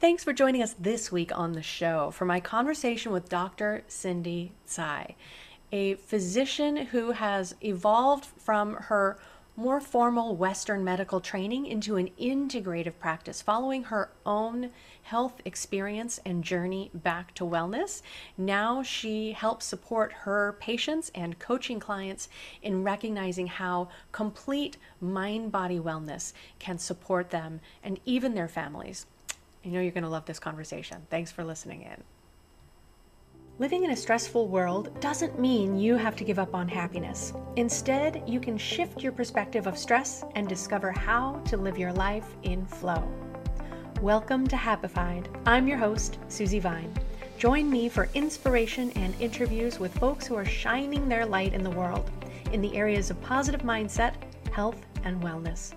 Thanks for joining us this week on the show for my conversation with Dr. Cindy Tsai, a physician who has evolved from her more formal Western medical training into an integrative practice following her own health experience and journey back to wellness. Now she helps support her patients and coaching clients in recognizing how complete mind body wellness can support them and even their families. I know you're going to love this conversation. Thanks for listening in. Living in a stressful world doesn't mean you have to give up on happiness. Instead, you can shift your perspective of stress and discover how to live your life in flow. Welcome to Happified. I'm your host, Susie Vine. Join me for inspiration and interviews with folks who are shining their light in the world in the areas of positive mindset, health, and wellness.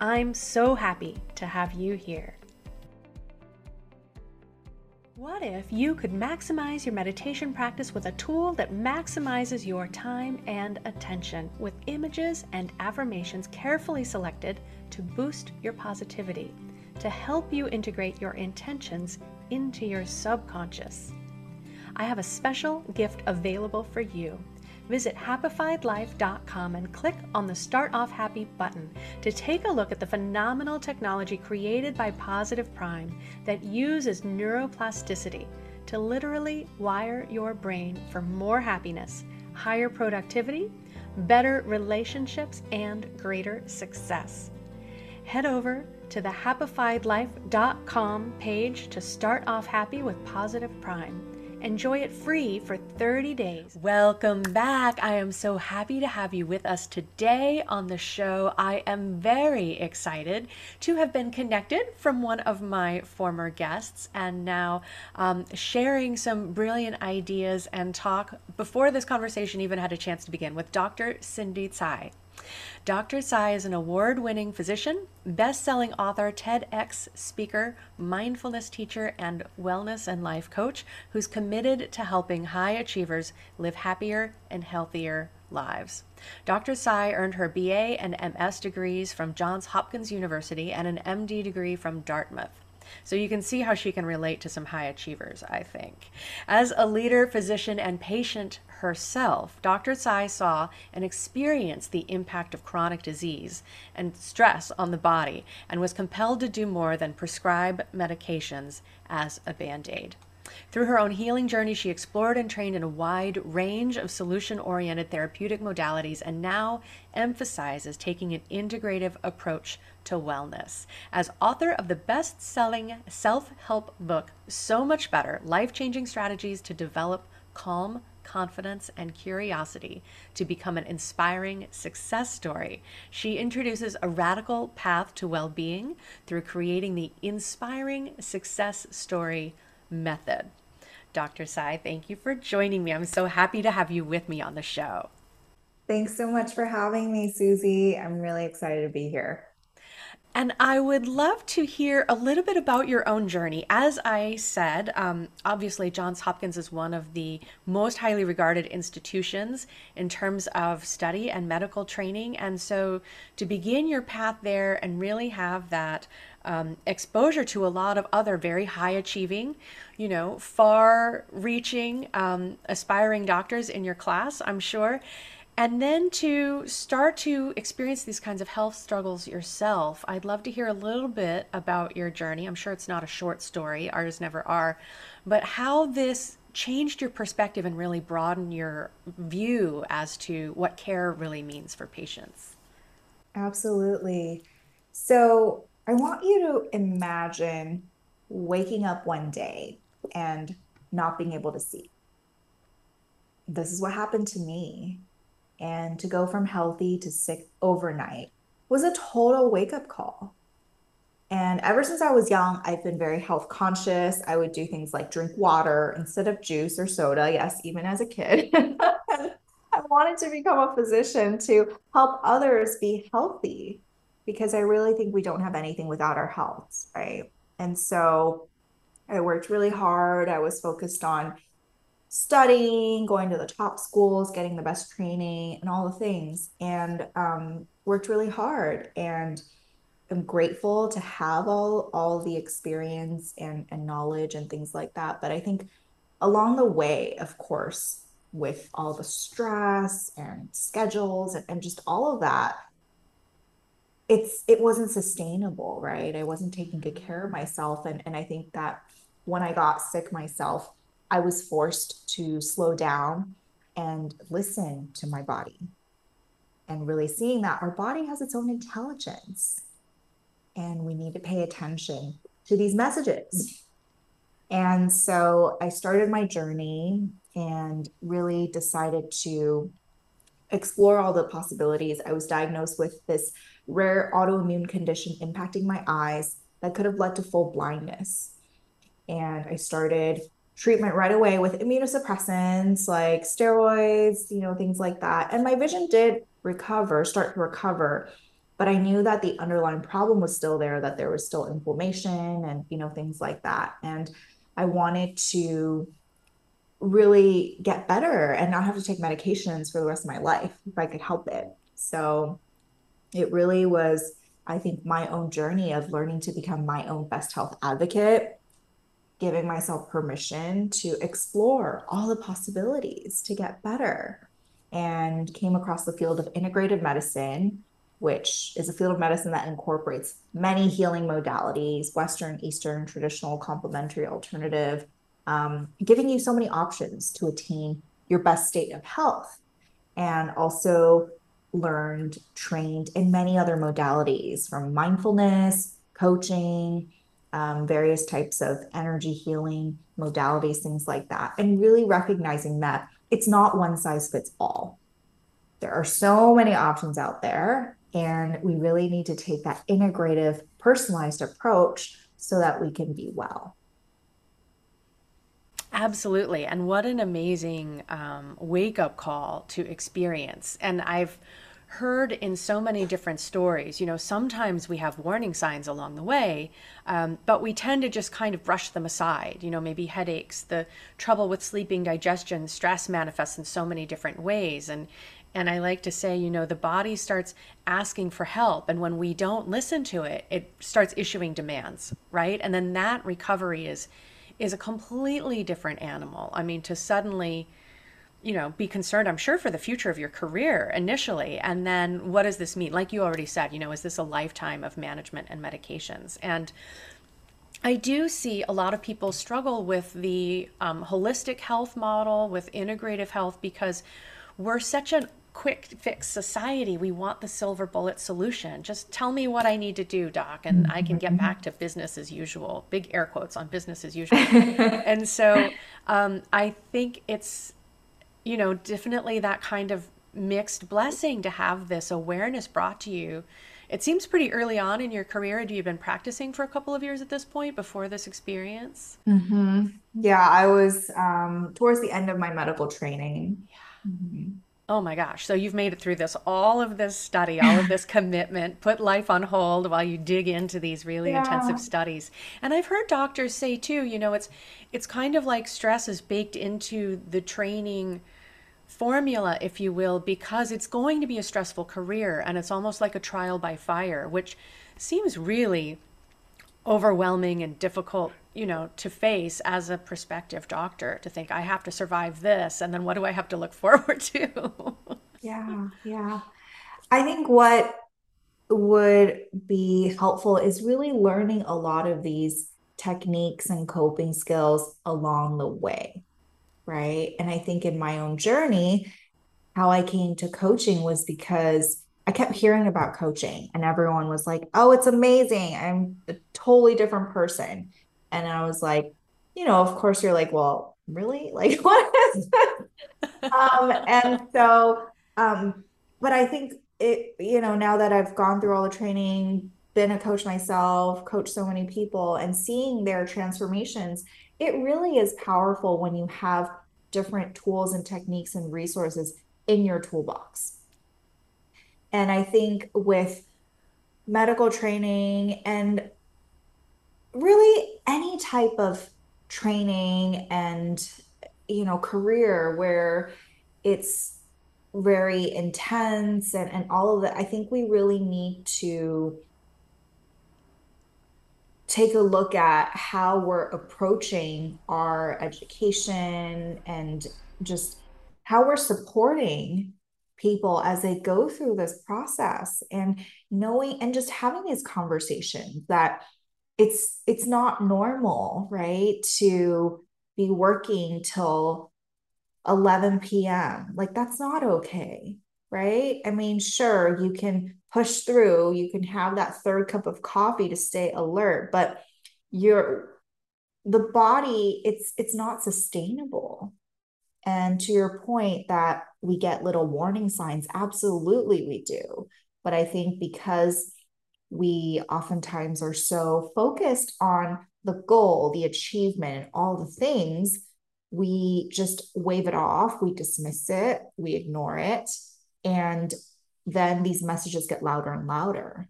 I'm so happy to have you here. What if you could maximize your meditation practice with a tool that maximizes your time and attention with images and affirmations carefully selected to boost your positivity, to help you integrate your intentions into your subconscious? I have a special gift available for you visit happifiedlife.com and click on the Start Off Happy button to take a look at the phenomenal technology created by Positive Prime that uses neuroplasticity to literally wire your brain for more happiness, higher productivity, better relationships, and greater success. Head over to the happifiedlife.com page to start off happy with Positive Prime. Enjoy it free for 30 days. Welcome back. I am so happy to have you with us today on the show. I am very excited to have been connected from one of my former guests and now um, sharing some brilliant ideas and talk before this conversation even had a chance to begin with Dr. Cindy Tsai. Dr. Tsai is an award winning physician, best selling author, TEDx speaker, mindfulness teacher, and wellness and life coach who's committed to helping high achievers live happier and healthier lives. Dr. Tsai earned her BA and MS degrees from Johns Hopkins University and an MD degree from Dartmouth. So you can see how she can relate to some high achievers, I think. As a leader, physician, and patient herself, Dr. Tsai saw and experienced the impact of chronic disease and stress on the body and was compelled to do more than prescribe medications as a band aid. Through her own healing journey, she explored and trained in a wide range of solution oriented therapeutic modalities and now emphasizes taking an integrative approach to wellness. As author of the best selling self help book, So Much Better Life Changing Strategies to Develop Calm, confidence, and curiosity to become an inspiring success story. She introduces a radical path to well being through creating the inspiring success story method. Dr. Tsai, thank you for joining me. I'm so happy to have you with me on the show. Thanks so much for having me, Susie. I'm really excited to be here. And I would love to hear a little bit about your own journey. As I said, um, obviously, Johns Hopkins is one of the most highly regarded institutions in terms of study and medical training. And so, to begin your path there and really have that um, exposure to a lot of other very high achieving, you know, far reaching, um, aspiring doctors in your class, I'm sure and then to start to experience these kinds of health struggles yourself, I'd love to hear a little bit about your journey. I'm sure it's not a short story, ours never are, but how this changed your perspective and really broadened your view as to what care really means for patients. Absolutely. So, I want you to imagine waking up one day and not being able to see. This is what happened to me and to go from healthy to sick overnight was a total wake up call. And ever since I was young, I've been very health conscious. I would do things like drink water instead of juice or soda. Yes, even as a kid. I wanted to become a physician to help others be healthy because I really think we don't have anything without our health, right? And so I worked really hard. I was focused on studying, going to the top schools, getting the best training, and all the things, and um, worked really hard. And I'm grateful to have all all the experience and and knowledge and things like that. But I think along the way, of course, with all the stress and schedules and, and just all of that, it's it wasn't sustainable, right? I wasn't taking good care of myself. And and I think that when I got sick myself, I was forced to slow down and listen to my body and really seeing that our body has its own intelligence and we need to pay attention to these messages. And so I started my journey and really decided to explore all the possibilities. I was diagnosed with this rare autoimmune condition impacting my eyes that could have led to full blindness. And I started treatment right away with immunosuppressants like steroids, you know, things like that. And my vision did recover, start to recover. But I knew that the underlying problem was still there, that there was still inflammation and, you know, things like that. And I wanted to really get better and not have to take medications for the rest of my life if I could help it. So it really was, I think, my own journey of learning to become my own best health advocate giving myself permission to explore all the possibilities to get better and came across the field of integrative medicine which is a field of medicine that incorporates many healing modalities western eastern traditional complementary alternative um, giving you so many options to attain your best state of health and also learned trained in many other modalities from mindfulness coaching um, various types of energy healing modalities, things like that, and really recognizing that it's not one size fits all. There are so many options out there, and we really need to take that integrative, personalized approach so that we can be well. Absolutely. And what an amazing um, wake up call to experience. And I've heard in so many different stories. You know, sometimes we have warning signs along the way, um, but we tend to just kind of brush them aside. You know, maybe headaches, the trouble with sleeping, digestion, stress manifests in so many different ways. And and I like to say, you know, the body starts asking for help. And when we don't listen to it, it starts issuing demands, right? And then that recovery is is a completely different animal. I mean, to suddenly you know, be concerned, I'm sure, for the future of your career initially. And then what does this mean? Like you already said, you know, is this a lifetime of management and medications? And I do see a lot of people struggle with the um, holistic health model, with integrative health, because we're such a quick fix society. We want the silver bullet solution. Just tell me what I need to do, doc, and I can get back to business as usual. Big air quotes on business as usual. and so um, I think it's you know, definitely that kind of mixed blessing to have this awareness brought to you. It seems pretty early on in your career. Have you have been practicing for a couple of years at this point before this experience? Mm-hmm. Yeah, I was um, towards the end of my medical training. Yeah. Mm-hmm. Oh my gosh. So you've made it through this, all of this study, all of this commitment, put life on hold while you dig into these really yeah. intensive studies. And I've heard doctors say too, you know, it's it's kind of like stress is baked into the training formula, if you will, because it's going to be a stressful career and it's almost like a trial by fire, which seems really overwhelming and difficult you know to face as a prospective doctor to think i have to survive this and then what do i have to look forward to yeah yeah i think what would be helpful is really learning a lot of these techniques and coping skills along the way right and i think in my own journey how i came to coaching was because I kept hearing about coaching and everyone was like, oh, it's amazing. I'm a totally different person. And I was like, you know, of course you're like, well, really? Like, what is this? um, and so, um, but I think it, you know, now that I've gone through all the training, been a coach myself, coached so many people, and seeing their transformations, it really is powerful when you have different tools and techniques and resources in your toolbox. And I think with medical training and really any type of training and you know career where it's very intense and, and all of that i think we really need to take a look at how we're approaching our education and just how we're supporting people as they go through this process and knowing and just having these conversations that it's it's not normal right to be working till 11 p.m like that's not okay right? I mean sure you can push through you can have that third cup of coffee to stay alert but you're the body it's it's not sustainable. And to your point that we get little warning signs absolutely we do. But i think because we oftentimes are so focused on the goal the achievement all the things we just wave it off we dismiss it we ignore it and then these messages get louder and louder.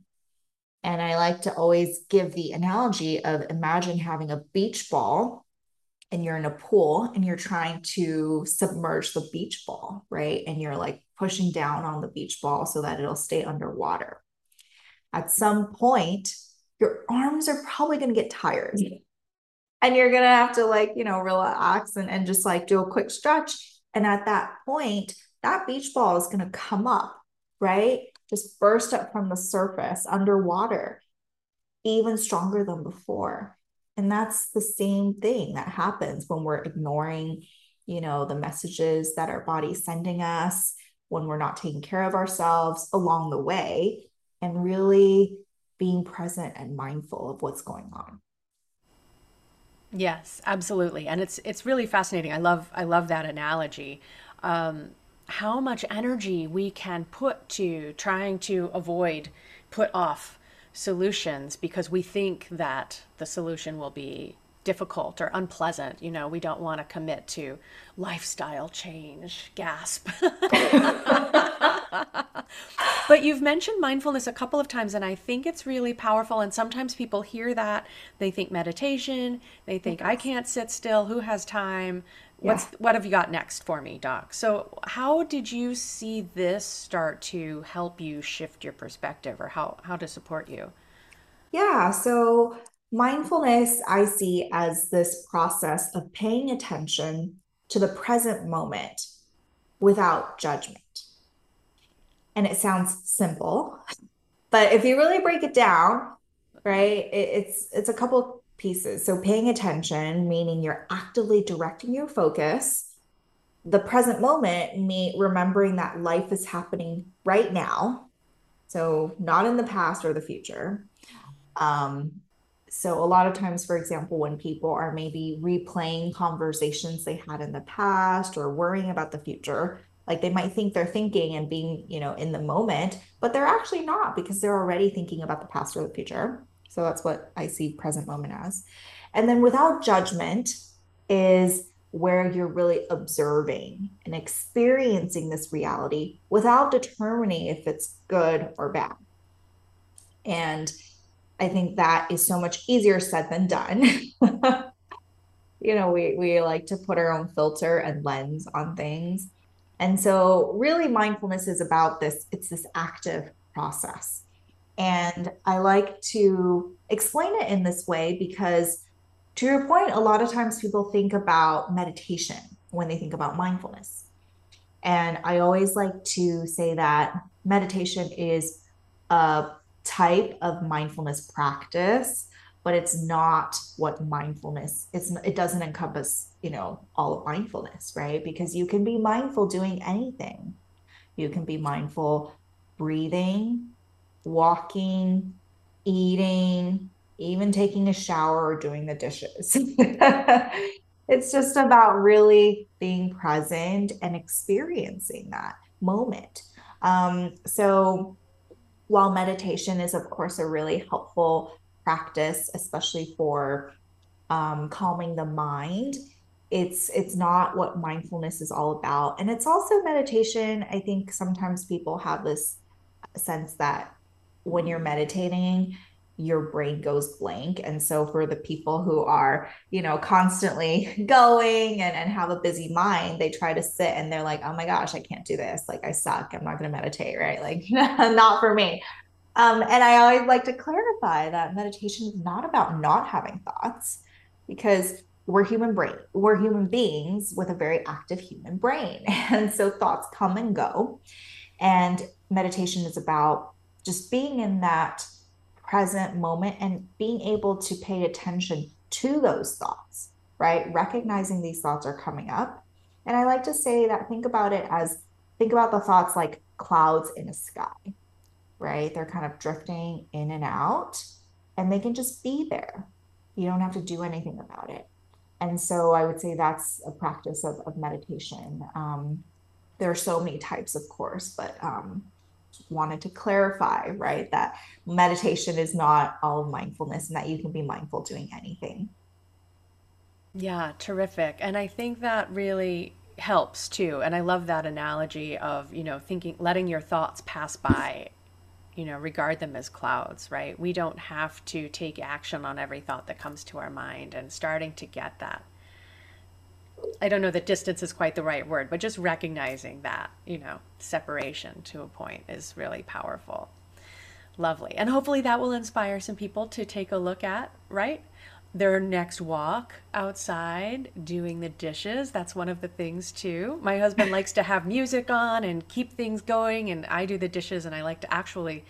And I like to always give the analogy of imagine having a beach ball and you're in a pool and you're trying to submerge the beach ball, right? And you're like pushing down on the beach ball so that it'll stay underwater. At some point, your arms are probably going to get tired. And you're going to have to like, you know, relax and, and just like do a quick stretch. And at that point, that beach ball is going to come up right? Just burst up from the surface underwater, even stronger than before. And that's the same thing that happens when we're ignoring, you know, the messages that our body's sending us, when we're not taking care of ourselves along the way, and really being present and mindful of what's going on. Yes, absolutely. And it's it's really fascinating. I love I love that analogy. Um, how much energy we can put to trying to avoid, put off solutions because we think that the solution will be difficult or unpleasant. You know, we don't want to commit to lifestyle change. Gasp. but you've mentioned mindfulness a couple of times, and I think it's really powerful. And sometimes people hear that, they think meditation, they think, I can't sit still, who has time? What's yeah. what have you got next for me, Doc? So, how did you see this start to help you shift your perspective, or how how to support you? Yeah, so mindfulness I see as this process of paying attention to the present moment without judgment. And it sounds simple, but if you really break it down, right, it, it's it's a couple pieces. So, paying attention, meaning you're actively directing your focus. The present moment, me remembering that life is happening right now. So, not in the past or the future. Um, so, a lot of times, for example, when people are maybe replaying conversations they had in the past or worrying about the future, like they might think they're thinking and being, you know, in the moment, but they're actually not because they're already thinking about the past or the future. So that's what I see present moment as. And then without judgment is where you're really observing and experiencing this reality without determining if it's good or bad. And I think that is so much easier said than done. you know, we we like to put our own filter and lens on things. And so really mindfulness is about this it's this active process. And I like to explain it in this way because, to your point, a lot of times people think about meditation when they think about mindfulness. And I always like to say that meditation is a type of mindfulness practice, but it's not what mindfulness is. It doesn't encompass, you know, all of mindfulness, right? Because you can be mindful doing anything. You can be mindful breathing, walking, eating, even taking a shower or doing the dishes. it's just about really being present and experiencing that moment. Um, so, while meditation is, of course, a really helpful practice, especially for um, calming the mind, it's it's not what mindfulness is all about. And it's also meditation. I think sometimes people have this sense that when you're meditating your brain goes blank. And so for the people who are you know constantly going and, and have a busy mind they try to sit and they're like oh my gosh i can't do this. Like i suck. I'm not going to meditate right? Like not for me Um, and I always like to clarify that meditation is not about not having thoughts because we're human brain we're human beings with a very active human brain. And so thoughts come and go. And meditation is about just being in that present moment and being able to pay attention to those thoughts right? Recognizing these thoughts are coming up. And i like to say that think about it as think about the thoughts like clouds in a sky right they're kind of drifting in and out and they can just be there you don't have to do anything about it and so I would say that's a practice of, of meditation. Um, there are so many types, of course, but um, wanted to clarify, right, that meditation is not all of mindfulness and that you can be mindful doing anything. Yeah, terrific. And I think that really helps too. And I love that analogy of, you know, thinking, letting your thoughts pass by you know, regard them as clouds, right? We don't have to take action on every thought that comes to our mind and starting to get that. I don't know that distance is quite the right word, but just recognizing that, you know, separation to a point is really powerful. Lovely. And hopefully that will inspire some people to take a look at, right? Their next walk outside doing the dishes. That's one of the things too. My husband likes to have music on and keep things going, and I do the dishes, and I like to actually,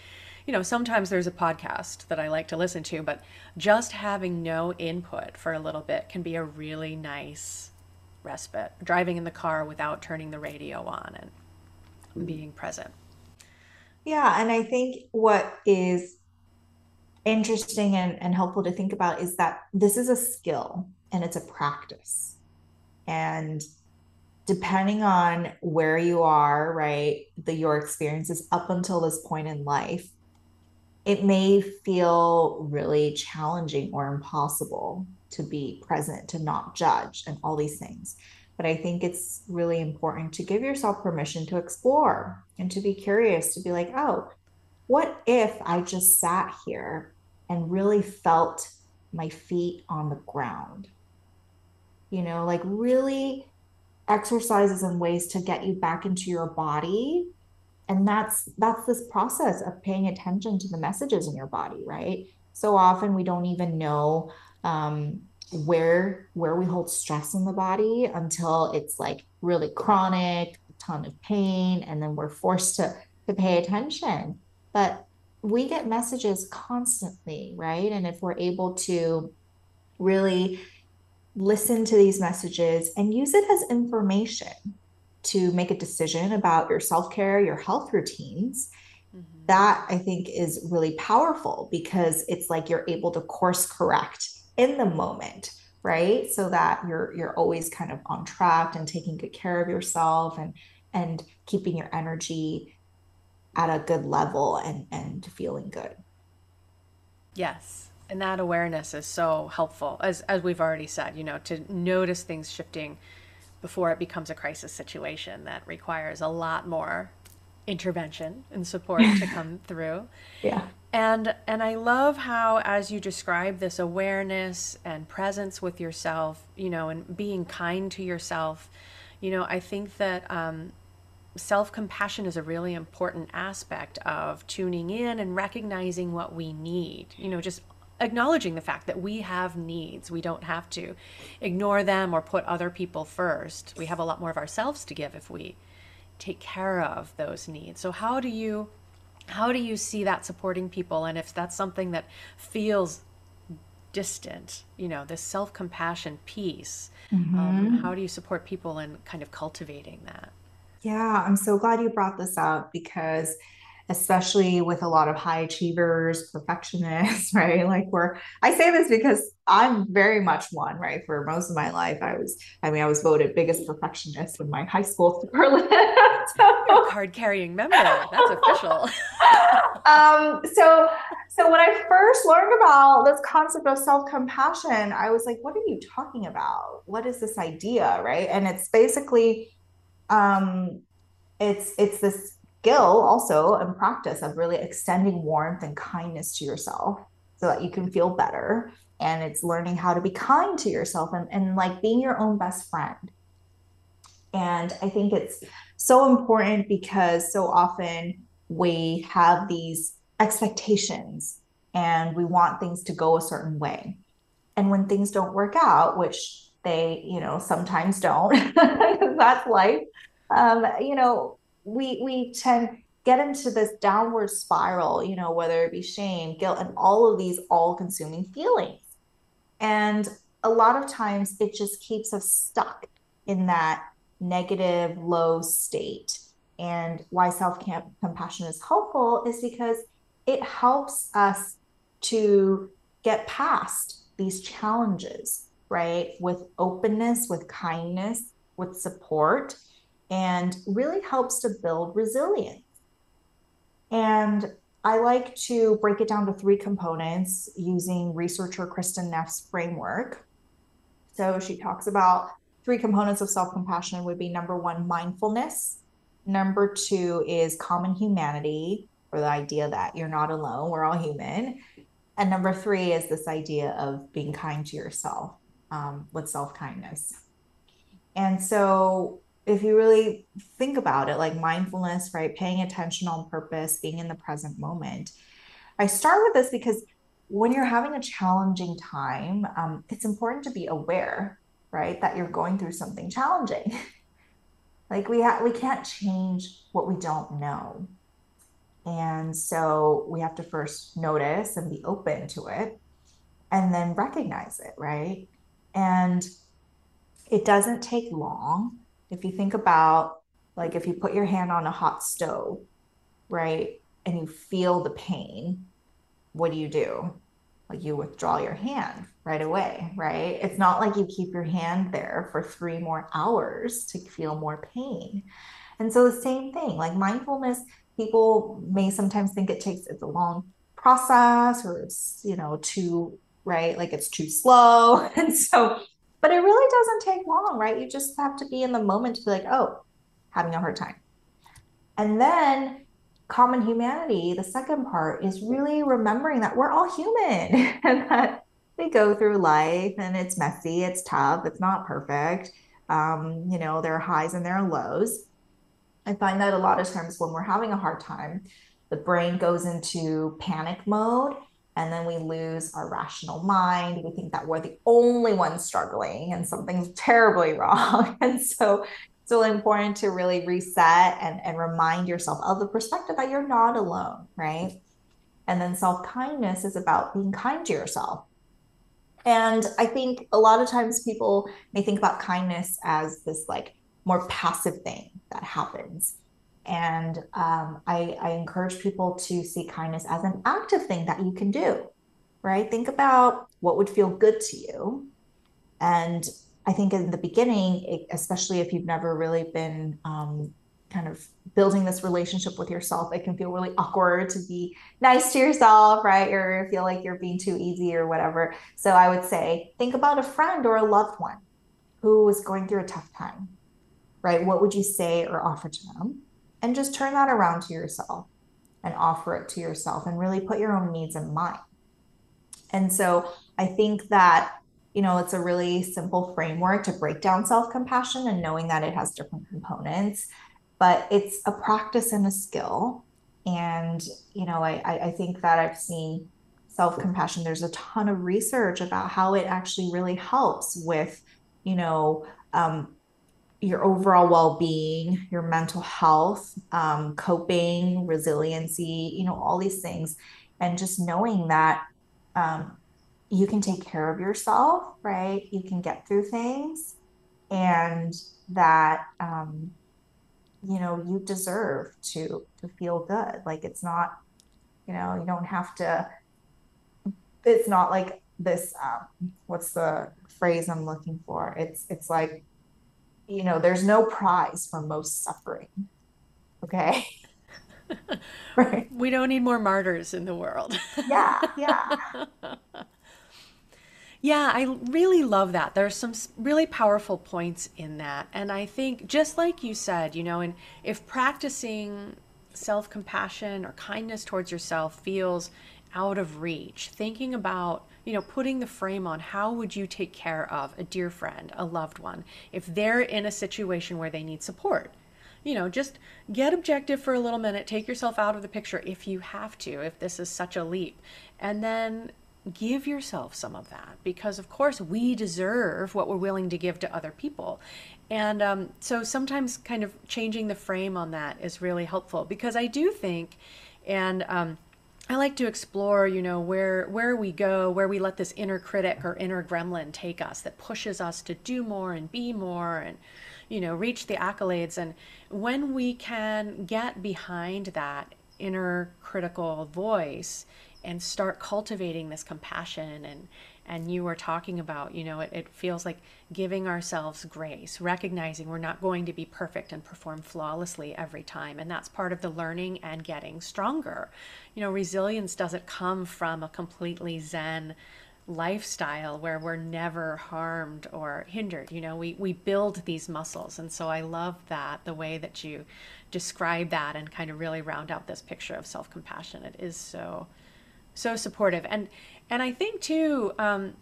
you know, sometimes there's a podcast that I like to listen to, but just having no input for a little bit can be a really nice respite. Driving in the car without turning the radio on and mm. being present. Yeah, and I think what is interesting and, and helpful to think about is that this is a skill and it's a practice. And depending on where you are, right, the your experiences up until this point in life, it may feel really challenging or impossible to be present, to not judge, and all these things. But I think it's really important to give yourself permission to explore and to be curious, to be like, oh, what if I just sat here and really felt my feet on the ground? You know, like really exercises and ways to get you back into your body. And that's that's this process of paying attention to the messages in your body right? So often we don't even know um, where where we hold stress in the body until it's like really chronic a ton of pain and then we're forced to to pay attention but we get messages constantly, right? And if we're able to really listen to these messages and use it as information to make a decision about your self care, your health routines, mm-hmm. that I think is really powerful because it's like you're able to course correct in the moment right so that you're you're always kind of on track and taking good care of yourself and and keeping your energy at a good level and and feeling good. Yes. And that awareness is so helpful as as we've already said you know to notice things shifting before it becomes a crisis situation that requires a lot more intervention and support to come through. Yeah. And and i love how as you describe this awareness and presence with yourself you know and being kind to yourself you know i think that um, self compassion is a really important aspect of tuning in and recognizing what we need. You know, just acknowledging the fact that we have needs. We don't have to ignore them or put other people first. We have a lot more of ourselves to give if we take care of those needs. So how do you how do you see that supporting people and if that's something that feels distant, you know, this self-compassion piece, mm-hmm. um, how do you support people in kind of cultivating that? Yeah, I'm so glad you brought this up because especially with a lot of high achievers, perfectionists, right? Like we're I say this because I'm very much one, right? For most of my life, I was, I mean, I was voted biggest perfectionist in my high school superlative. so, card carrying member. That's official. um, so so when I first learned about this concept of self-compassion, I was like, what are you talking about? What is this idea? Right. And it's basically um, it's it's this skill also and practice of really extending warmth and kindness to yourself so that you can feel better and it's learning how to be kind to yourself and, and like being your own best friend and i think it's so important because so often we have these expectations and we want things to go a certain way. And when things don't work out, which they, you know, sometimes don't, that's life. Um, you know, we we tend get into this downward spiral, you know, whether it be shame, guilt, and all of these all-consuming feelings. And a lot of times it just keeps us stuck in that negative, low state. And why self compassion is helpful is because it helps us to get past these challenges, right? With openness, with kindness, with support, and really helps to build resilience. And I like to break it down to three components using researcher Kristin Neff's framework. So she talks about three components of self compassion would be number one, mindfulness. Number two is common humanity, or the idea that you're not alone, we're all human. And number three is this idea of being kind to yourself um, with self kindness. And so, if you really think about it, like mindfulness, right? Paying attention on purpose, being in the present moment. I start with this because when you're having a challenging time, um, it's important to be aware, right? That you're going through something challenging. like we ha- we can't change what we don't know. And so we have to first notice and be open to it and then recognize it, right? And it doesn't take long. If you think about, like, if you put your hand on a hot stove, right, and you feel the pain, what do you do? Like, you withdraw your hand right away, right? It's not like you keep your hand there for three more hours to feel more pain. And so, the same thing, like mindfulness people may sometimes think it takes it's a long process or it's you know too right? Like it's too slow. And so but it really doesn't take long right? You just have to be in the moment to be like oh having a hard time. And then common humanity the second part is really remembering that we're all human and that we go through life and it's messy it's tough it's not perfect. Um, you know there are highs and there are lows. I find that a lot of times when we're having a hard time, the brain goes into panic mode and then we lose our rational mind. We think that we're the only ones struggling and something's terribly wrong. And so it's really important to really reset and, and remind yourself of the perspective that you're not alone, right? And then self kindness is about being kind to yourself. And I think a lot of times people may think about kindness as this like more passive thing that happens. And um, I, I encourage people to see kindness as an active thing that you can do, right? Think about what would feel good to you. And I think in the beginning, especially if you've never really been um, kind of building this relationship with yourself, it can feel really awkward to be nice to yourself, right? Or feel like you're being too easy or whatever. So I would say, think about a friend or a loved one who is going through a tough time right? What would you say or offer to them? And just turn that around to yourself and offer it to yourself and really put your own needs in mind. And so I think that, you know, it's a really simple framework to break down self compassion and knowing that it has different components, but it's a practice and a skill. And, you know, I, I think that I've seen self compassion, there's a ton of research about how it actually really helps with, you know, um, your overall well-being your mental health um, coping resiliency you know all these things. And just knowing that um, you can take care of yourself right? You can get through things and that um, you know you deserve to to feel good. Like it's not you know you don't have to it's not like this um, what's the phrase i'm looking for? It's it's like you know, there's no prize for most suffering. Okay. right. We don't need more martyrs in the world. yeah, yeah. Yeah, I really love that. There's some really powerful points in that. And I think, just like you said, you know, and if practicing self compassion or kindness towards yourself feels out of reach, thinking about you know, putting the frame on how would you take care of a dear friend, a loved one, if they're in a situation where they need support. you know, just get objective for a little minute, take yourself out of the picture if you have to, if this is such a leap, and then give yourself some of that because, of course, we deserve what we're willing to give to other people. And um, so sometimes kind of changing the frame on that is really helpful because I do think, and um, I like to explore, you know, where where we go, where we let this inner critic or inner gremlin take us that pushes us to do more and be more and you know, reach the accolades. And when we can get behind that inner critical voice and start cultivating this compassion and and you were talking about you know it, it feels like giving ourselves grace recognizing we're not going to be perfect and perform flawlessly every time. And that's part of the learning and getting stronger. You know resilience doesn't come from a completely zen lifestyle where we're never harmed or hindered. You know we we build these muscles. And so i love that the way that you describe that and kind of really round out this picture of self-compassion. It is so so supportive. And and i think too um,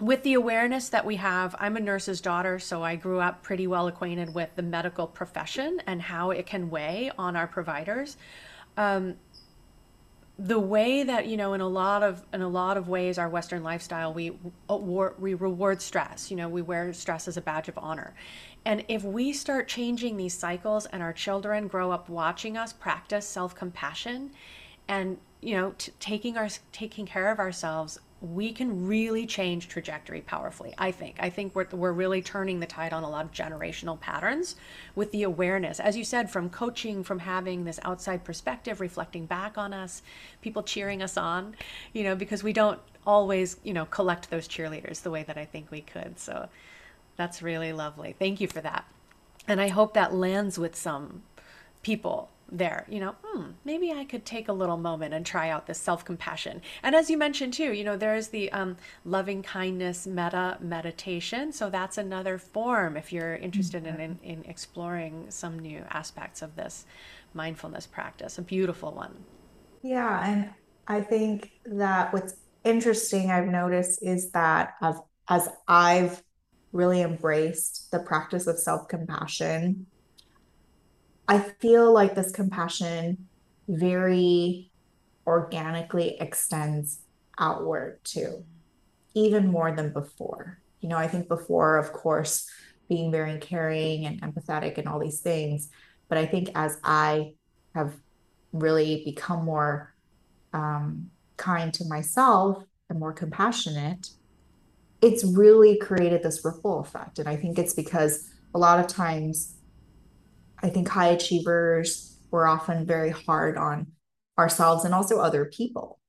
with the awareness that we have i'm a nurse's daughter so i grew up pretty well acquainted with the medical profession and how it can weigh on our providers. Um, the way that you know in a lot of in a lot of ways our western lifestyle we we reward stress. You know we wear stress as a badge of honor. And if we start changing these cycles and our children grow up watching us practice self-compassion and you know t- taking our taking care of ourselves we can really change trajectory powerfully i think. I think we're, we're really turning the tide on a lot of generational patterns with the awareness as you said from coaching from having this outside perspective reflecting back on us people cheering us on you know because we don't always you know collect those cheerleaders the way that i think we could. So that's really lovely. Thank you for that. And i hope that lands with some people there you know hmm, maybe i could take a little moment and try out this self-compassion. And as you mentioned too you know there's the um, loving kindness metta meditation. So that's another form if you're interested in, in, in exploring some new aspects of this mindfulness practice a beautiful one. Yeah and i think that what's interesting i've noticed is that as, as i've really embraced the practice of self-compassion I feel like this compassion very organically extends outward too, even more than before. You know, I think before, of course, being very caring and empathetic and all these things. But I think as I have really become more um, kind to myself and more compassionate, it's really created this ripple effect. And I think it's because a lot of times I think high achievers were often very hard on ourselves and also other people.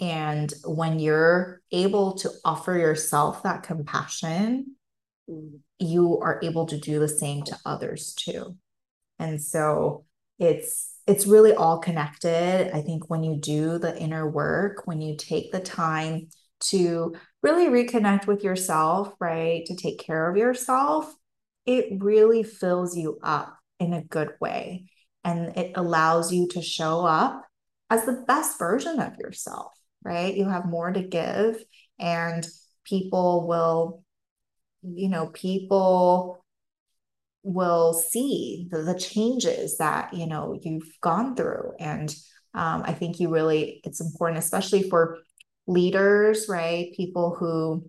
And when you're able to offer yourself that compassion, you are able to do the same to others too. And so it's it's really all connected. I think when you do the inner work, when you take the time to really reconnect with yourself, right? To take care of yourself, it really fills you up in a good way. And it allows you to show up as the best version of yourself, right? You have more to give, and people will, you know, people will see the, the changes that, you know, you've gone through. And um, I think you really, it's important, especially for leaders, right? People who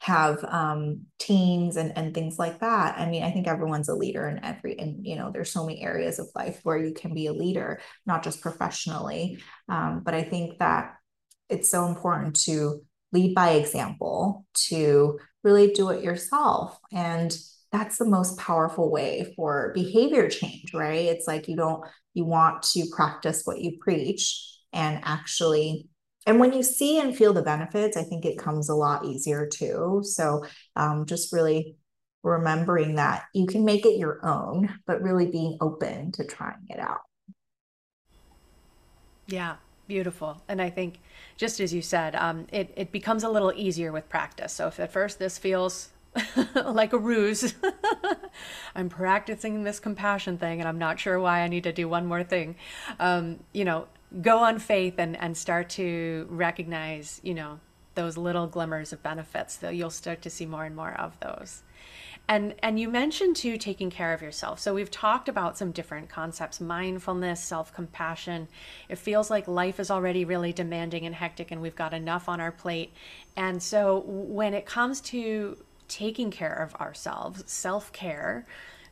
have um, teams and, and things like that. I mean, I think everyone's a leader in every, and you know, there's so many areas of life where you can be a leader, not just professionally. Um, but I think that it's so important to lead by example, to really do it yourself. And that's the most powerful way for behavior change, right? It's like you don't, you want to practice what you preach and actually and when you see and feel the benefits, I think it comes a lot easier too. So um, just really remembering that you can make it your own, but really being open to trying it out. Yeah, beautiful. And I think, just as you said, um, it, it becomes a little easier with practice. So if at first this feels like a ruse, I'm practicing this compassion thing and I'm not sure why I need to do one more thing. Um, you know, go on faith and, and start to recognize, you know, those little glimmers of benefits, that you'll start to see more and more of those. And and you mentioned too taking care of yourself. So we've talked about some different concepts, mindfulness, self-compassion. It feels like life is already really demanding and hectic and we've got enough on our plate. And so when it comes to taking care of ourselves, self-care,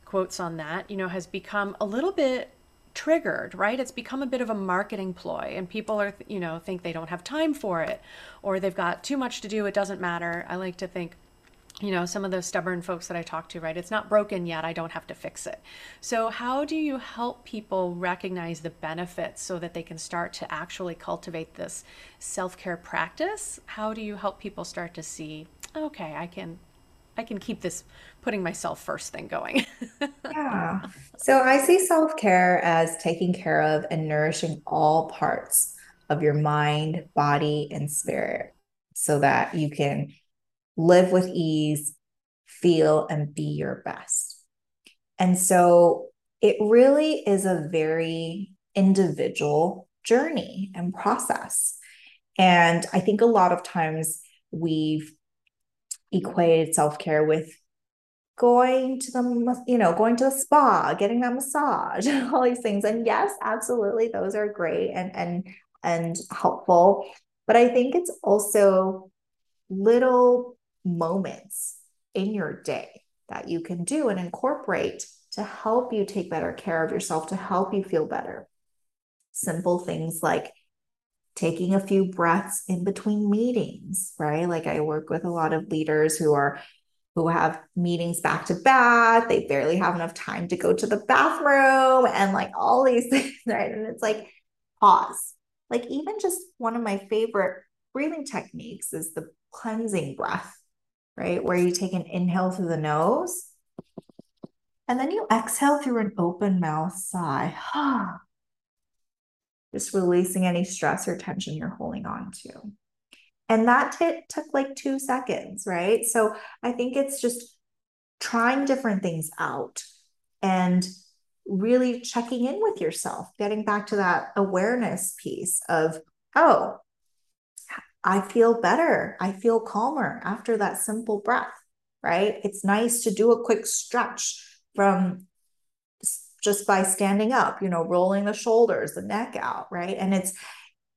quotes on that, you know, has become a little bit triggered, right? It's become a bit of a marketing ploy and people are, you know, think they don't have time for it or they've got too much to do, it doesn't matter. I like to think you know, some of those stubborn folks that I talk to, right? It's not broken yet. I don't have to fix it. So, how do you help people recognize the benefits so that they can start to actually cultivate this self care practice? How do you help people start to see, okay, I can. I can keep this putting myself first thing going. yeah. So I see self care as taking care of and nourishing all parts of your mind, body, and spirit so that you can live with ease, feel, and be your best. And so it really is a very individual journey and process. And I think a lot of times we've equated self care with going to the you know going to the spa getting that massage all these things and yes absolutely those are great and and and helpful but i think it's also little moments in your day that you can do and incorporate to help you take better care of yourself, to help you feel better. Simple things like taking a few breaths in between meetings, right? Like I work with a lot of leaders who are who have meetings back to back, they barely have enough time to go to the bathroom and like all these things, right? And it's like pause. Like even just one of my favorite breathing techniques is the cleansing breath right? Where you take an inhale through the nose and then you exhale through an open mouth sigh. Just releasing any stress or tension you're holding on to. And that t- took like two seconds, right? So I think it's just trying different things out and really checking in with yourself, getting back to that awareness piece of, oh, I feel better. I feel calmer after that simple breath, right? It's nice to do a quick stretch from just by standing up, you know, rolling the shoulders, the neck out, right? And it's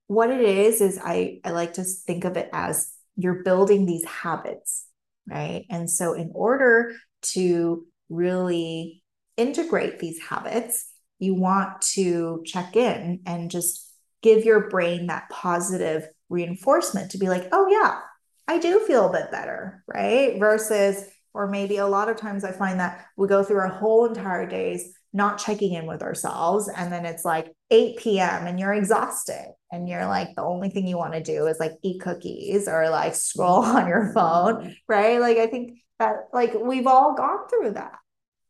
what it is is I I like to think of it as you're building these habits, right? And so in order to really integrate these habits, you want to check in and just give your brain that positive reinforcement to be like, oh, yeah, I do feel a bit better, right? Versus, or maybe a lot of times I find that we go through our whole entire days not checking in with ourselves. And then it's like 8 p.m. and you're exhausted. And you're like, the only thing you want to do is like eat cookies or like scroll on your phone, mm-hmm. right? Like, I think that like we've all gone through that.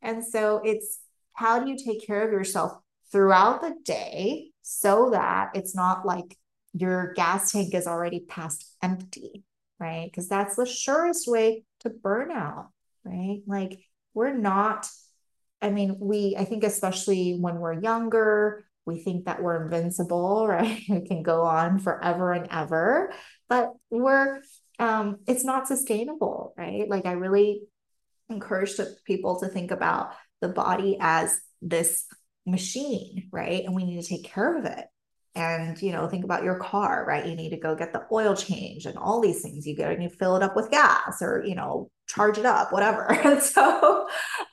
And so it's how do you take care of yourself throughout the day so that it's not like your gas tank is already past empty, right? Because that's the surest way to burn out, right? Like we're not, I mean, we, I think, especially when we're younger, we think that we're invincible, right? It can go on forever and ever, but we're, um, it's not sustainable, right? Like I really encourage people to think about the body as this machine, right? And we need to take care of it and you know think about your car right? You need to go get the oil change and all these things. You get and you fill it up with gas or you know charge it up whatever. So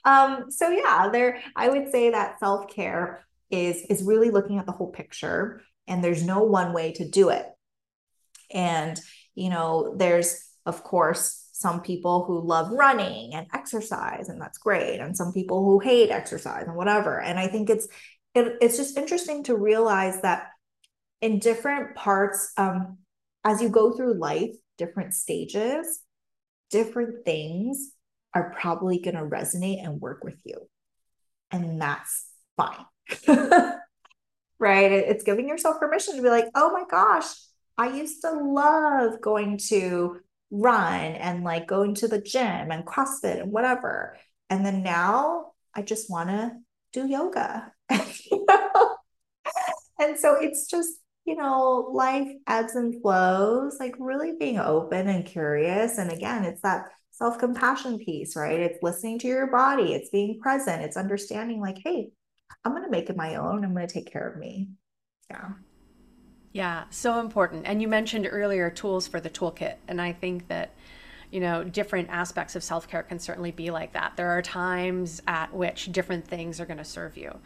um so yeah there i would say that self-care is is really looking at the whole picture and there's no one way to do it. And you know there's of course some people who love running and exercise and that's great and some people who hate exercise and whatever. And i think it's it, it's just interesting to realize that in different parts um, as you go through life different stages different things are probably going to resonate and work with you. And that's fine. Right? It's giving yourself permission to be like oh my gosh i used to love going to run and like going to the gym and crossfit and whatever. And then now i just want to do yoga. And so it's just you know, life ebbs and flows, like really being open and curious. And again, it's that self compassion piece, right? It's listening to your body, it's being present, it's understanding, like, hey, I'm going to make it my own, I'm going to take care of me. Yeah. Yeah, so important. And you mentioned earlier tools for the toolkit. And I think that, you know, different aspects of self care can certainly be like that. There are times at which different things are going to serve you.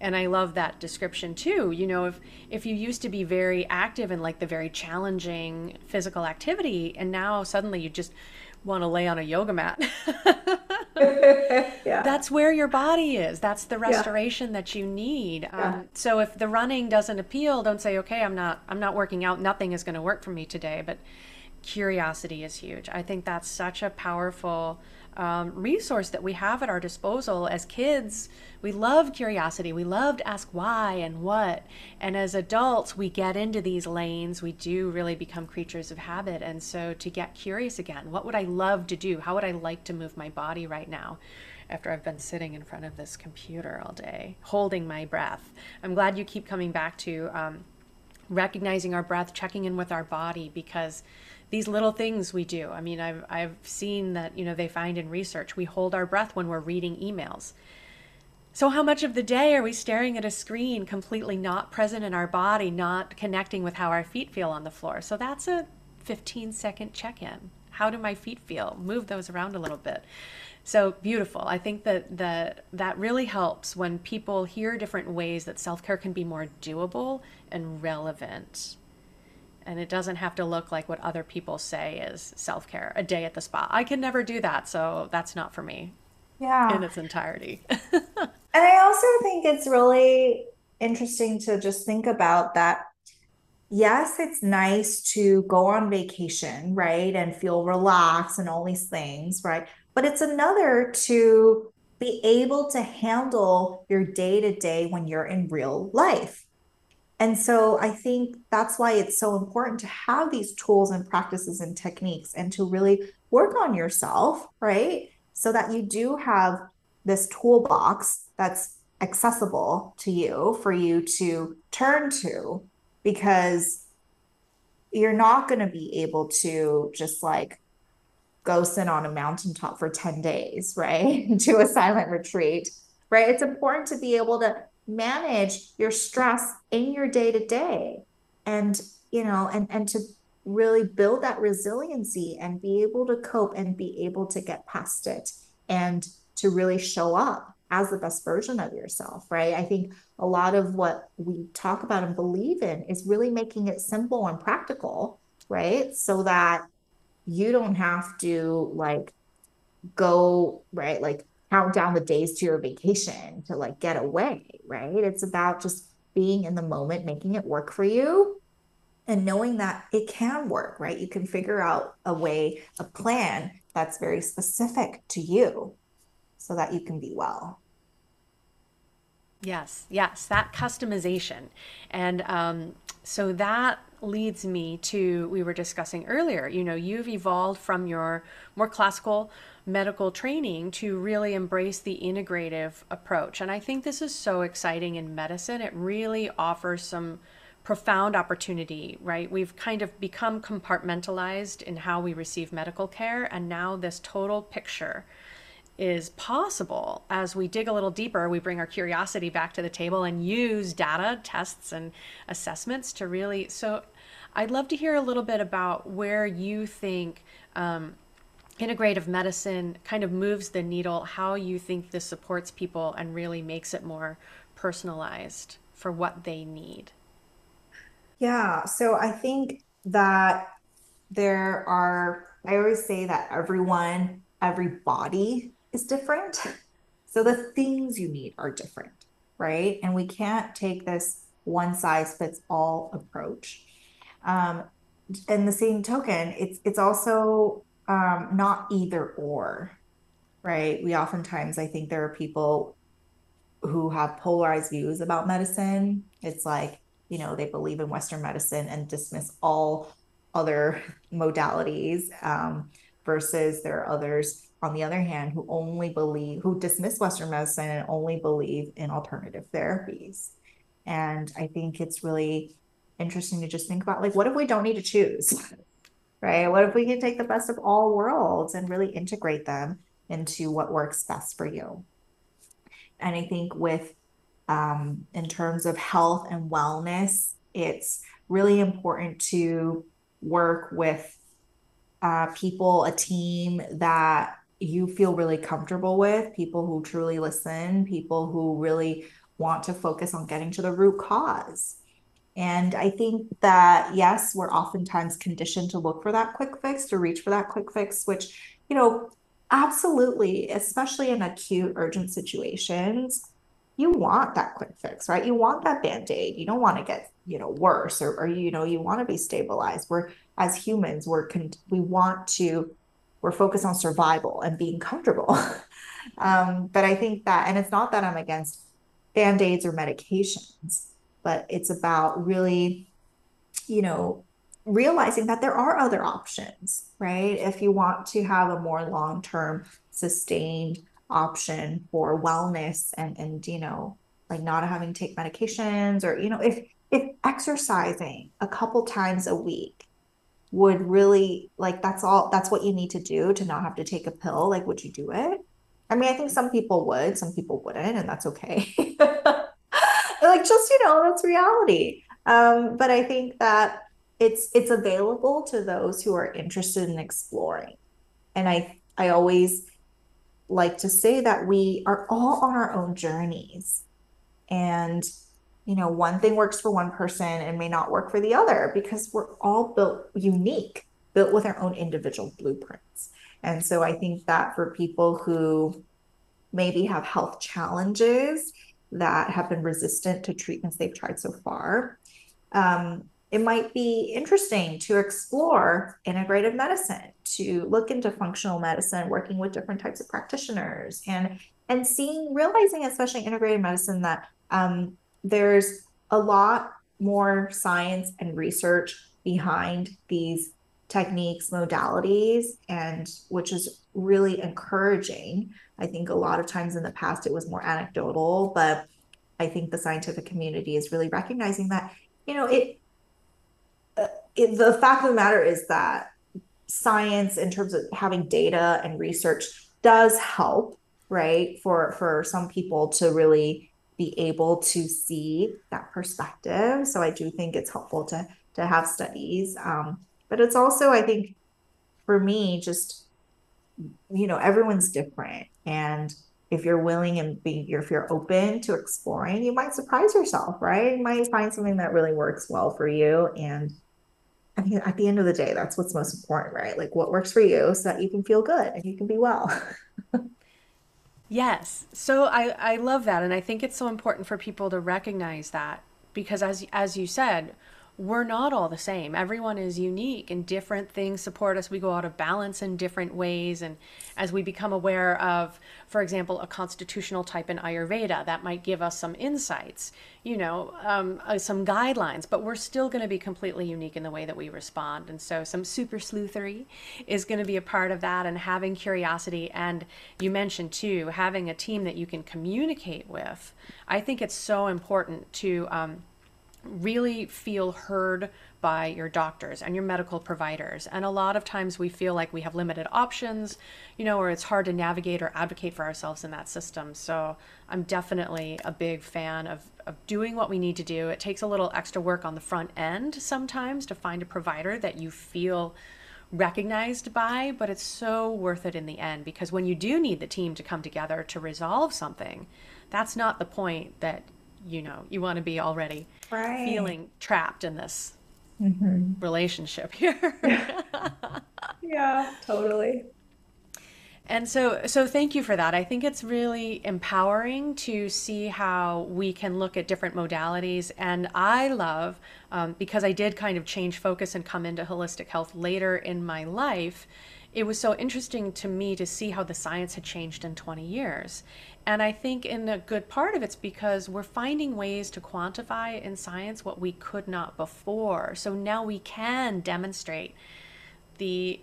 And I love that description too. You know, if if you used to be very active in like the very challenging physical activity and now suddenly you just want to lay on a yoga mat. yeah. That's where your body is. That's the restoration yeah. that you need. Um. So if the running doesn't appeal, don't say, "Okay, I'm not. I'm not working out. Nothing is going to work for me today." But curiosity is huge. I think that's such a powerful um, resource that we have at our disposal as kids. We love curiosity. We love to ask why and what. And as adults, we get into these lanes. We do really become creatures of habit. And so to get curious again, what would I love to do? How would I like to move my body right now? After I've been sitting in front of this computer all day, holding my breath. I'm glad you keep coming back to um, recognizing our breath, checking in with our body, because these little things we do. I mean, I've, I've seen that, you know, they find in research, we hold our breath when we're reading emails. So, how much of the day are we staring at a screen, completely not present in our body, not connecting with how our feet feel on the floor? So, that's a 15 second check in. How do my feet feel? Move those around a little bit. So beautiful. I think that that that really helps when people hear different ways that self-care can be more doable and relevant and it doesn't have to look like what other people say is self care a day at the spa. I can never do that, so that's not for me. Yeah. In its entirety. and I also think it's really interesting to just think about that. Yes, it's nice to go on vacation, right? And feel relaxed and all these things, right? But it's another to be able to handle your day to day when you're in real life and so I think that's why it's so important to have these tools and practices and techniques and to really work on yourself, right? So that you do have this toolbox that's accessible to you for you to turn to because you're not going to be able to just like go sit on a mountaintop for 10 days, right? to a silent retreat, right? It's important to be able to manage your stress in your day to day and you know and and to really build that resiliency and be able to cope and be able to get past it and to really show up as the best version of yourself right? I think a lot of what we talk about and believe in is really making it simple and practical right? So that you don't have to like go right? Like count down the days to your vacation to like get away, right? It's about just being in the moment, making it work for you and knowing that it can work, right? You can figure out a way, a plan that's very specific to you so that you can be well. Yes, yes, that customization. And um, so that leads me to, we were discussing earlier, you know, you've evolved from your more classical medical training to really embrace the integrative approach. And I think this is so exciting in medicine. It really offers some profound opportunity, right? We've kind of become compartmentalized in how we receive medical care, and now this total picture is possible as we dig a little deeper we bring our curiosity back to the table and use data tests and assessments to really so i'd love to hear a little bit about where you think um, integrative medicine kind of moves the needle, how you think this supports people and really makes it more personalized for what they need. Yeah. So I think that there are, I always say that everyone, every body is different. So the things you need are different, right? And we can't take this one size fits all approach. Um, and the same token, it's it's also um, not either or, right? We oftentimes, I think there are people who have polarized views about medicine. It's like, you know, they believe in Western medicine and dismiss all other modalities, um, versus there are others, on the other hand, who only believe, who dismiss Western medicine and only believe in alternative therapies. And I think it's really interesting to just think about like, what if we don't need to choose? right? What if we can take the best of all worlds and really integrate them into what works best for you? And I think with um, in terms of health and wellness, it's really important to work with uh, people, a team that you feel really comfortable with, people who truly listen, people who really want to focus on getting to the root cause. And I think that, yes, we're oftentimes conditioned to look for that quick fix, to reach for that quick fix, which, you know, absolutely, especially in acute, urgent situations, you want that quick fix, right? You want that band aid. You don't want to get, you know, worse or, or you know, you want to be stabilized. We're, as humans, we're, con- we want to, we're focused on survival and being comfortable. um, but I think that, and it's not that I'm against band aids or medications but it's about really, you know, realizing that there are other options, right? If you want to have a more long term, sustained option for wellness and, and, you know, like not having to take medications or, you know, if, if exercising a couple times a week would really like that's all that's what you need to do to not have to take a pill like would you do it i mean i think some people would some people wouldn't and that's okay like just you know that's reality. Um, but i think that it's it's available to those who are interested in exploring. And i i always like to say that we are all on our own journeys. And you know one thing works for one person and may not work for the other because we're all built unique built with our own individual blueprints. And so i think that for people who maybe have health challenges that have been resistant to treatments they've tried so far. Um, it might be interesting to explore integrative medicine, to look into functional medicine, working with different types of practitioners, and and seeing, realizing, especially integrative medicine, that um, there's a lot more science and research behind these techniques, modalities, and which is really encouraging. I think a lot of times in the past it was more anecdotal, but I think the scientific community is really recognizing that, you know, it, uh, it the fact of the matter is that science in terms of having data and research does help, right? For for some people to really be able to see that perspective. So I do think it's helpful to to have studies. Um, but it's also, I think, for me, just you know everyone's different. And if you're willing and be if you're open to exploring you might surprise yourself right? You might find something that really works well for you. And i mean at the end of the day that's what's most important right? Like what works for you so that you can feel good and you can be well. Yes. So i i love that. And i think it's so important for people to recognize that because as as you said we're not all the same. Everyone is unique and different things support us. We go out of balance in different ways. And as we become aware of, for example, a constitutional type in Ayurveda, that might give us some insights, you know, um, uh, some guidelines, but we're still going to be completely unique in the way that we respond. And so some super sleuthery is going to be a part of that and having curiosity. And you mentioned too, having a team that you can communicate with. I think it's so important to, um, really feel heard by your doctors and your medical providers. And a lot of times we feel like we have limited options, you know, or it's hard to navigate or advocate for ourselves in that system. So I'm definitely a big fan of, of doing what we need to do. It takes a little extra work on the front end sometimes to find a provider that you feel recognized by, but it's so worth it in the end because when you do need the team to come together to resolve something, that's not the point that you know you want to be already right. feeling trapped in this mm-hmm. relationship here. Yeah totally. And so so thank you for that. I think it's really empowering to see how we can look at different modalities. And i love um, because i did kind of change focus and come into holistic health later in my life it was so interesting to me to see how the science had changed in 20 years and I think in a good part of it's because we're finding ways to quantify in science what we could not before. So now we can demonstrate the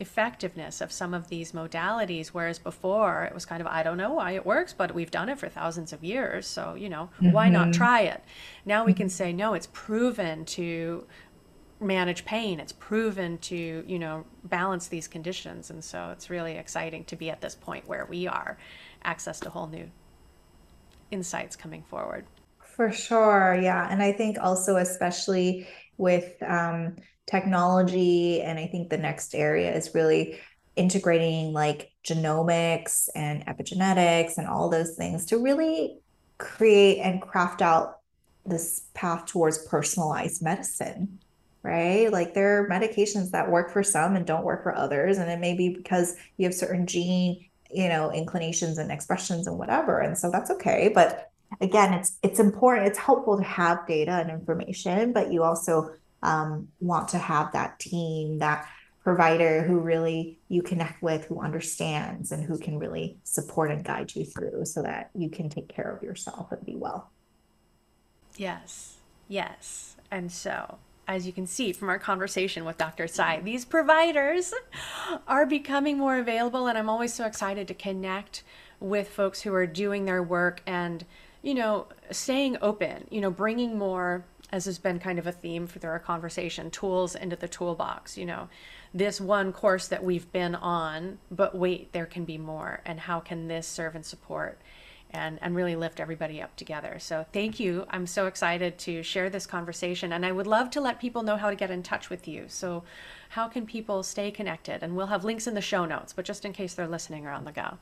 effectiveness of some of these modalities whereas before it was kind of i don't know why it works but we've done it for thousands of years so you know mm-hmm. why not mm-hmm. try it now we can say no it's proven to manage pain it's proven to you know balance these conditions and so it's really exciting to be at this point where we are access to whole new insights coming forward for sure yeah and i think also especially with um, technology. And I think the next area is really integrating like genomics and epigenetics and all those things to really create and craft out this path towards personalized medicine right like there are medications that work for some and don't work for others and it may be because you have certain gene you know inclinations and expressions and whatever and so that's okay but again it's it's important it's helpful to have data and information but you also um, want to have that team, that provider who really you connect with, who understands and who can really support and guide you through so that you can take care of yourself and be well. Yes, yes. And so, as you can see from our conversation with Dr. Tsai, these providers are becoming more available, and I'm always so excited to connect with folks who are doing their work and, you know, staying open, you know, bringing more as has been kind of a theme for our conversation, tools into the toolbox, you know, this one course that we've been on, but wait, there can be more. And how can this serve and support and, and really lift everybody up together? So thank you. I'm so excited to share this conversation. And I would love to let people know how to get in touch with you. So, how can people stay connected? And we'll have links in the show notes, but just in case they're listening or on the go.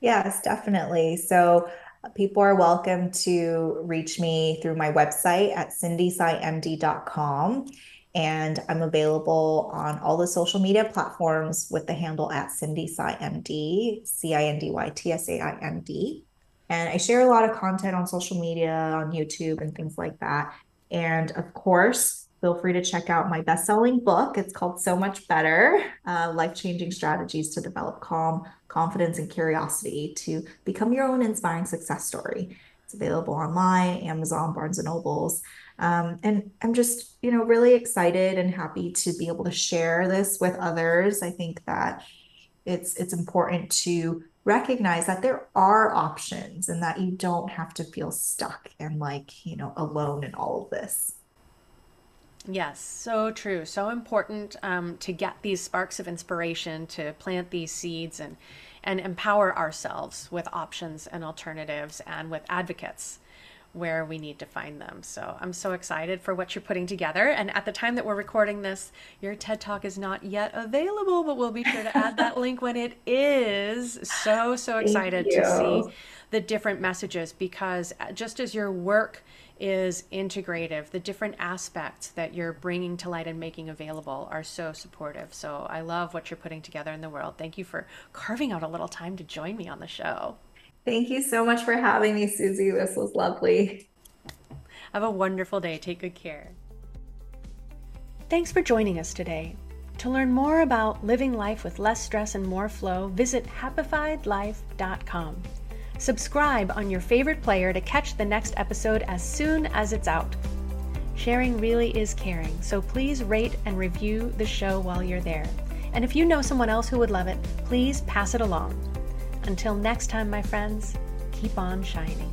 Yes, definitely. So uh, People are welcome to reach me through my website at cindytsaimd.com. And I'm available on all the social media platforms with the handle at cindytsaimd, C I N D Y T S A I M D. And I share a lot of content on social media, on YouTube, and things like that. And of course, feel free to check out my best selling book. It's called So Much Better uh, Life Changing Strategies to Develop Calm, Confidence, and Curiosity to Become Your Own Inspiring Success Story. It's available online, Amazon, Barnes and Nobles. Um, and I'm just, you know, really excited and happy to be able to share this with others. I think that it's it's important to recognize that there are options and that you don't have to feel stuck and like, you know, alone in all of this. Yes, so true. So important um, to get these sparks of inspiration, to plant these seeds and, and empower ourselves with options and alternatives and with advocates where we need to find them. So I'm so excited for what you're putting together. And at the time that we're recording this, your TED Talk is not yet available, but we'll be sure to add that link when it is. So, so excited to see the different messages because uh, just as your work is integrative. The different aspects that you're bringing to light and making available are so supportive. So I love what you're putting together in the world. Thank you for carving out a little time to join me on the show. Thank you so much for having me, Susie. This was lovely. Have a wonderful day. Take good care. Thanks for joining us today. To learn more about living life with less stress and more flow, visit happifiedlife.com. Subscribe on your favorite player to catch the next episode as soon as it's out. Sharing really is caring, so please rate and review the show while you're there. And if you know someone else who would love it, please pass it along. Until next time, my friends, keep on shining.